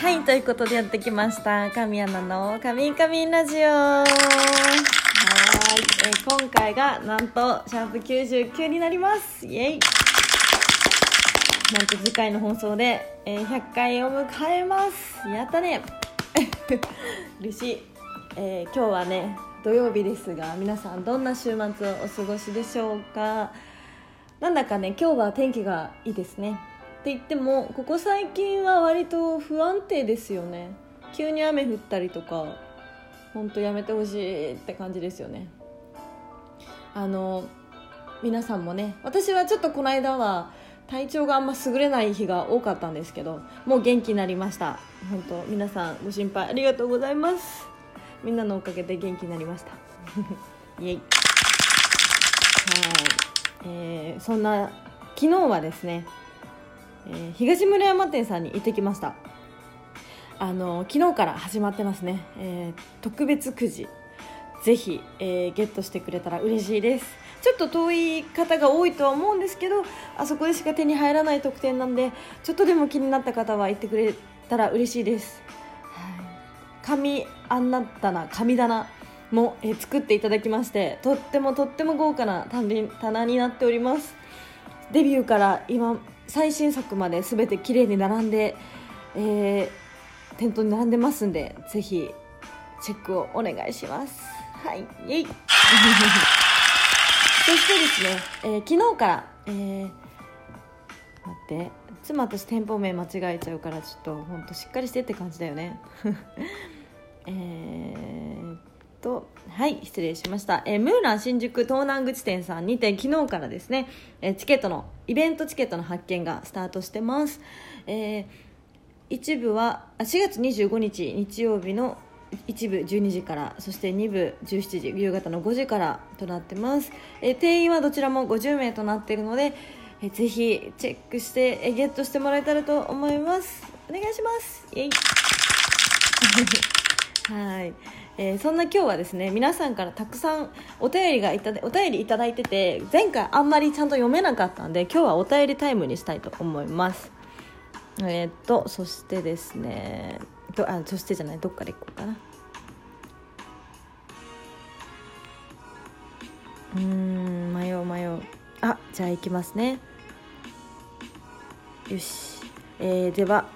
はいということでやってきました。神アナの「カミンカミンラジオ」はい、えー今回がなんとシャープ99になります。イエイ。なんと次回の放送で、えー100回を迎えます。やったね。嬉しい、えー今日はね土曜日ですが皆さんどんな週末をお過ごしでしょうか。なんだかね今日は天気がいいですね。って言ってもここ最近は割と不安定ですよね。急に雨降ったりとか本当やめてほしいって感じですよね。あの皆さんもね私はちょっとこの間は体調があんま優れない日が多かったんですけどもう元気になりました。本当皆さんご心配ありがとうございます。みんなのおかげで元気になりました。イエイ。はい、えーそんな昨日はですね、えー東村山店さんに行ってきました。あの昨日から始まってますね、えー特別くじ。ぜひ、えーゲットしてくれたら嬉しいです。ちょっと遠い方が多いとは思うんですけどあそこでしか手に入らない特典なんでちょっとでも気になった方は行ってくれたら嬉しいです、はい、紙あんな棚紙棚も、えー作っていただきましてとってもとっても豪華な棚棚になっております。デビューから今最新作まで全て綺麗に並んで、えー店頭に並んでますんでぜひチェックをお願いします。はいイエイ。そしてですね、えー昨日から、えー待って妻私店舗名間違えちゃうからちょっと本当しっかりしてって感じだよね。えーとはい失礼しました、えームーラン新宿東南口店さんにて昨日からですね、えーチケットのイベントチケットの発券がスタートしてます、えー一部は4月25日日曜日の一部12時からそして2部17時夕方の5時からとなってます、えー定員はどちらも50名となっているので、えーぜひチェックして、えーゲットしてもらえたらと思います。お願いします。イエイ。はい、えーそんな今日はですね皆さんからたくさんお便りがいただお便りいただいてて前回あんまりちゃんと読めなかったんで今日はお便りタイムにしたいと思います。えーっとそしてですねどあそしてじゃないどっから行こうかな。うん迷う迷う。あじゃあ行きますね。よし、えーでは。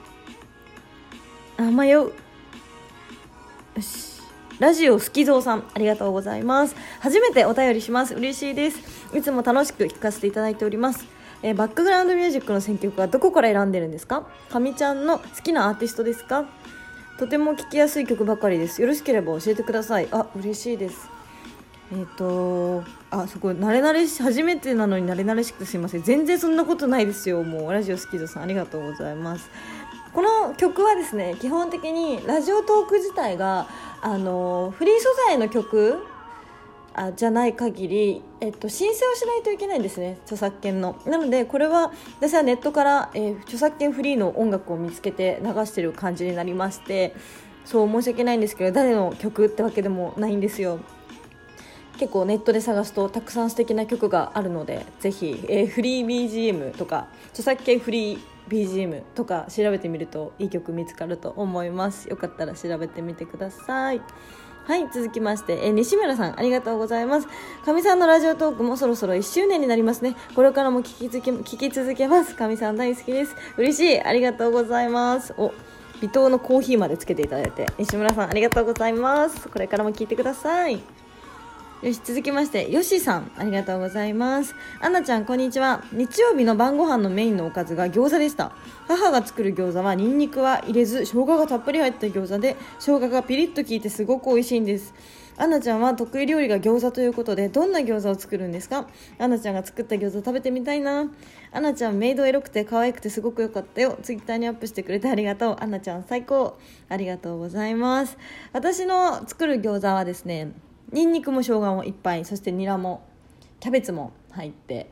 あ迷う。よし。ラジオ好きぞうさんありがとうございます。初めてお便りします。嬉しいです。いつも楽しく聞かせていただいております。えーバックグラウンドミュージックの選曲はどこから選んでるんですか？かみちゃんの好きなアーティストですか？とても聴きやすい曲ばかりです。よろしければ教えてください。あ嬉しいです。えっ、とあそこ慣れ慣れし初めてなのに慣れ慣れしくてすいません。全然そんなことないですよ。もうラジオ好きぞさんありがとうございます。この曲はですね基本的にラジオトーク自体があのフリー素材の曲あじゃない限り、えっと、申請をしないといけないんですね著作権の。なのでこれは私はネットから、えー著作権フリーの音楽を見つけて流してる感じになりましてそう申し訳ないんですけど誰の曲ってわけでもないんですよ。結構ネットで探すとたくさん素敵な曲があるのでぜひ、えーフリー BGM とか著作権フリー BGM とか調べてみるといい曲見つかると思います。よかったら調べてみてください。はい続きまして、えー西村さんありがとうございます。かみさんのラジオトークもそろそろ1周年になりますね。これからも聞き続け聞き続けます。かみさん大好きです。嬉しい。ありがとうございます。お微糖のコーヒーまでつけていただいて。西村さんありがとうございます。これからも聞いてください。よし続きましてよしさんありがとうございます。アンナちゃんこんにちは。日曜日の晩ご飯のメインのおかずが餃子でした。母が作る餃子はニンニクは入れず生姜がたっぷり入った餃子で生姜がピリッと効いてすごく美味しいんです。アンナちゃんは得意料理が餃子ということでどんな餃子を作るんですか？アンナちゃんが作った餃子食べてみたいな。アンナちゃんメイドエロくて可愛くてすごく良かったよ。ツイッターにアップしてくれてありがとう。アンナちゃん最高。ありがとうございます。私の作る餃子はですねニンニクも生姜もいっぱいそしてニラもキャベツも入って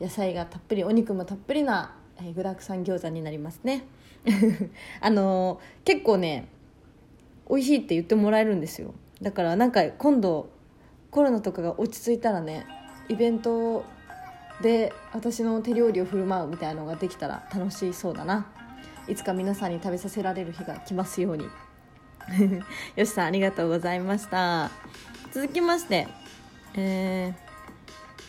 野菜がたっぷりお肉もたっぷりな、えー具だくさん餃子になりますね。あのー結構ね美味しいって言ってもらえるんですよ。だからなんか今度コロナとかが落ち着いたらねイベントで私の手料理を振る舞うみたいなのができたら楽しそうだな。いつか皆さんに食べさせられる日が来ますように。よしさんありがとうございました。続きましてえ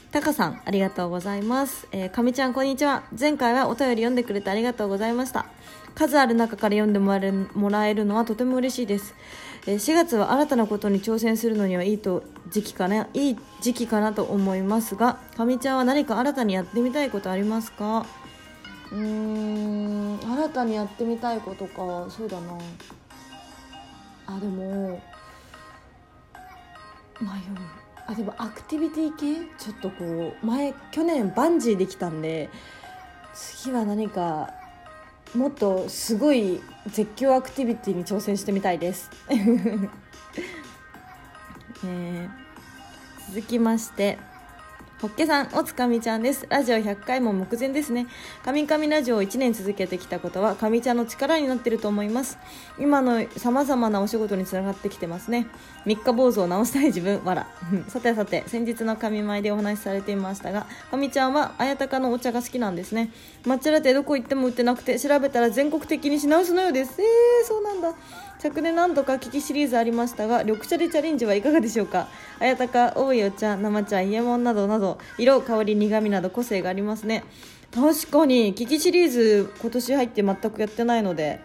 ー、タカさんありがとうございます。えー、かみちゃんこんにちは。前回はお便り読んでくれてありがとうございました。数ある中から読んでもらえるもらえるのはとても嬉しいです。4月は新たなことに挑戦するのにはいいと時期かないい時期かなと思いますがかみちゃんは何か新たにやってみたいことありますか？うーん新たにやってみたいことかそうだな。あでも迷うあでもアクティビティ系？ちょっとこう前去年バンジーできたんで次は何かもっとすごい絶叫アクティビティに挑戦してみたいです、え。ー、続きまして。ホッケさん、おつかみちゃんです。ラジオ100回も目前ですね。神々ラジオを1年続けてきたことは、神ちゃんの力になってると思います。今の様々なお仕事につながってきてますね。三日坊主を直したい自分、わら。さてさて、先日の神前でお話しされていましたが、神ちゃんは綾鷹のお茶が好きなんですね。抹茶ラテどこ行っても売ってなくて、調べたら全国的に品薄のようです。えー、そうなんだ。昨年何度か聞きシリーズありましたが緑茶でチャレンジはいかがでしょうか綾鷹多いお茶生茶伊右衛門などなど色香り苦味など個性がありますね。確かに聞きシリーズ今年入って全くやってないので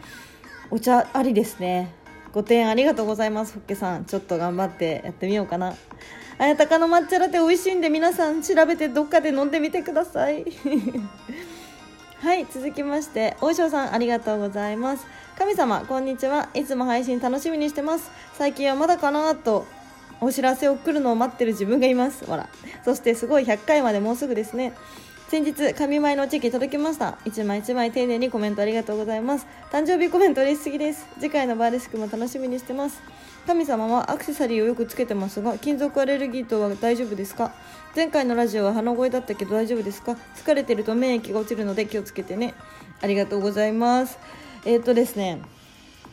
お茶ありですね。ご提案ありがとうございますホッケさん。ちょっと頑張ってやってみようかな。綾鷹の抹茶ラテ美味しいんで皆さん調べてどっかで飲んでみてください。はい続きまして大将さんありがとうございます。神様こんにちは。いつも配信楽しみにしてます。最近はまだかなとお知らせを来るのを待ってる自分がいます。ほら。そしてすごい100回までもうすぐですね。先日神前のチェキ届きました。一枚一枚丁寧にコメントありがとうございます。誕生日コメント嬉しすぎです。次回のバーレスクも楽しみにしてます。神様はアクセサリーをよくつけてますが金属アレルギーとは大丈夫ですか？前回のラジオは鼻声だったけど大丈夫ですか？疲れてると免疫が落ちるので気をつけてね。ありがとうございます。えっ、とですね。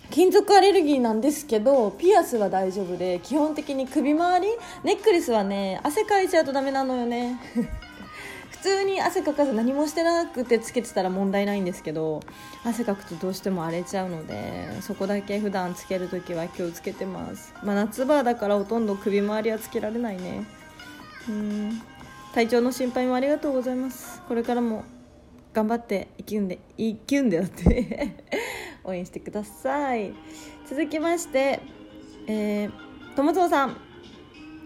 金属アレルギーなんですけどピアスは大丈夫で基本的に首周りネックレスはね汗かいちゃうとダメなのよね。普通に汗かかず何もしてなくてつけてたら問題ないんですけど汗かくとどうしても荒れちゃうのでそこだけ普段つけるときは気をつけてます、まあ、夏場だからほとんど首周りはつけられないね。うん。体調の心配もありがとうございます。これからも頑張って生きんで生きんでよって。応援してください。続きましてえー、友蔵さん。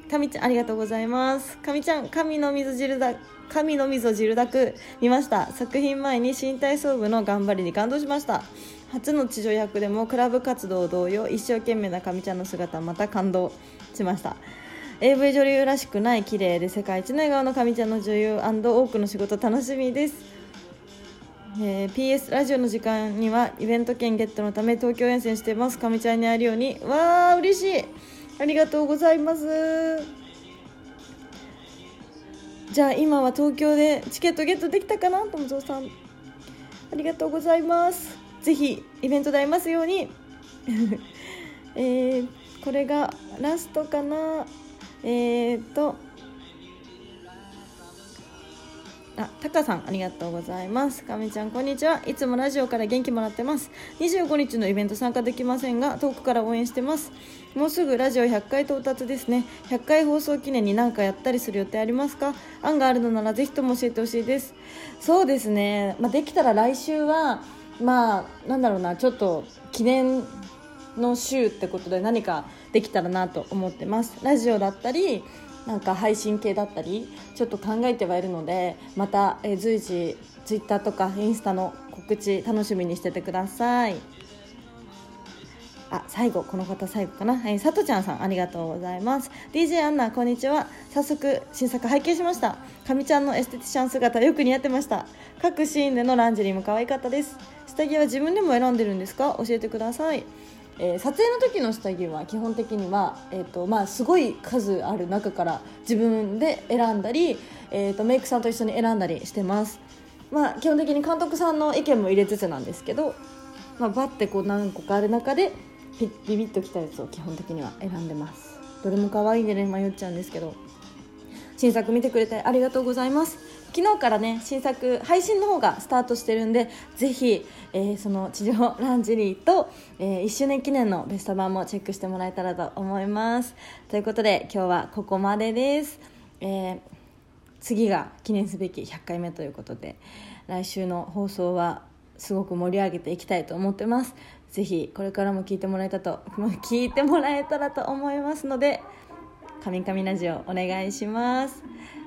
神ちゃんありがとうございます。神ちゃん神の水汁だ神の溝汁だく。見ました。作品前に新体操部の頑張りに感動しました。初の地上役でもクラブ活動同様一生懸命な神ちゃんの姿また感動。しました。AV 女優らしくない綺麗で世界一の笑顔の神ちゃんの女優多くの仕事楽しみです。えー、PS ラジオの時間にはイベント券ゲットのため東京遠征してます。かみちゃんに会えるように。わー嬉しい。ありがとうございます。じゃあ今は東京でチケットゲットできたかな？友蔵さん。ありがとうございます。ぜひイベントで会えますように。えー、これがラストかな？えーとあ、タカさんありがとうございます。かみちゃんこんにちは。いつもラジオから元気もらってます。25日のイベント参加できませんが遠くから応援してます。もうすぐラジオ100回到達ですね。100回放送記念に何かやったりする予定ありますか？案があるのならぜひとも教えてほしいです。そうですね。まあ、できたら来週はまあなんだろうな。ちょっと記念の週ってことで何かできたらなと思ってます。ラジオだったりなんか配信系だったりちょっと考えてはいるのでまた、え随時ツイッターとかインスタの告知楽しみにしててください。あ最後この方最後かな？はいさとちゃんさんありがとうございます。DJ アンナこんにちは。早速新作拝見しました。かみちゃんのエステティシャン姿よく似合ってました。各シーンでのランジェリーも可愛かったです。下着は自分でも選んでるんですか？教えてください。えー、撮影の時の下着は基本的には、えーとまあ、すごい数ある中から自分で選んだり、えーと、メイクさんと一緒に選んだりしてます、まあ、基本的に監督さんの意見も入れつつなんですけど、まあ、バッてこう何個かある中でビビビッときたやつを基本的には選んでます。どれも可愛いんでね迷っちゃうんですけど。新作見てくれてありがとうございます。昨日からね新作配信の方がスタートしてるんでぜひ、えー、その地上ランジェリーと、えー、1周年記念のベスト版もチェックしてもらえたらと思います。ということで今日はここまでです、えー、次が記念すべき100回目ということで来週の放送はすごく盛り上げていきたいと思ってます。ぜひこれからも聞いてもらえたと 聞いてもらえたらと思いますので「カミカミラジオ」お願いします。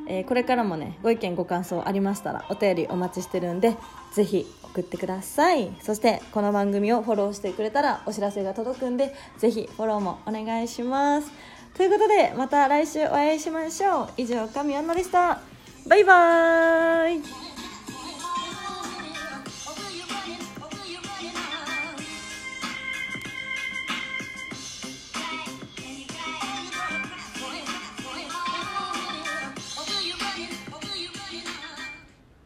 えー、これからもねご意見ご感想ありましたらお便りお待ちしてるんでぜひ送ってください。そしてこの番組をフォローしてくれたらお知らせが届くんでぜひフォローもお願いします。ということでまた来週お会いしましょう。以上神アンナでした。バイバーイ。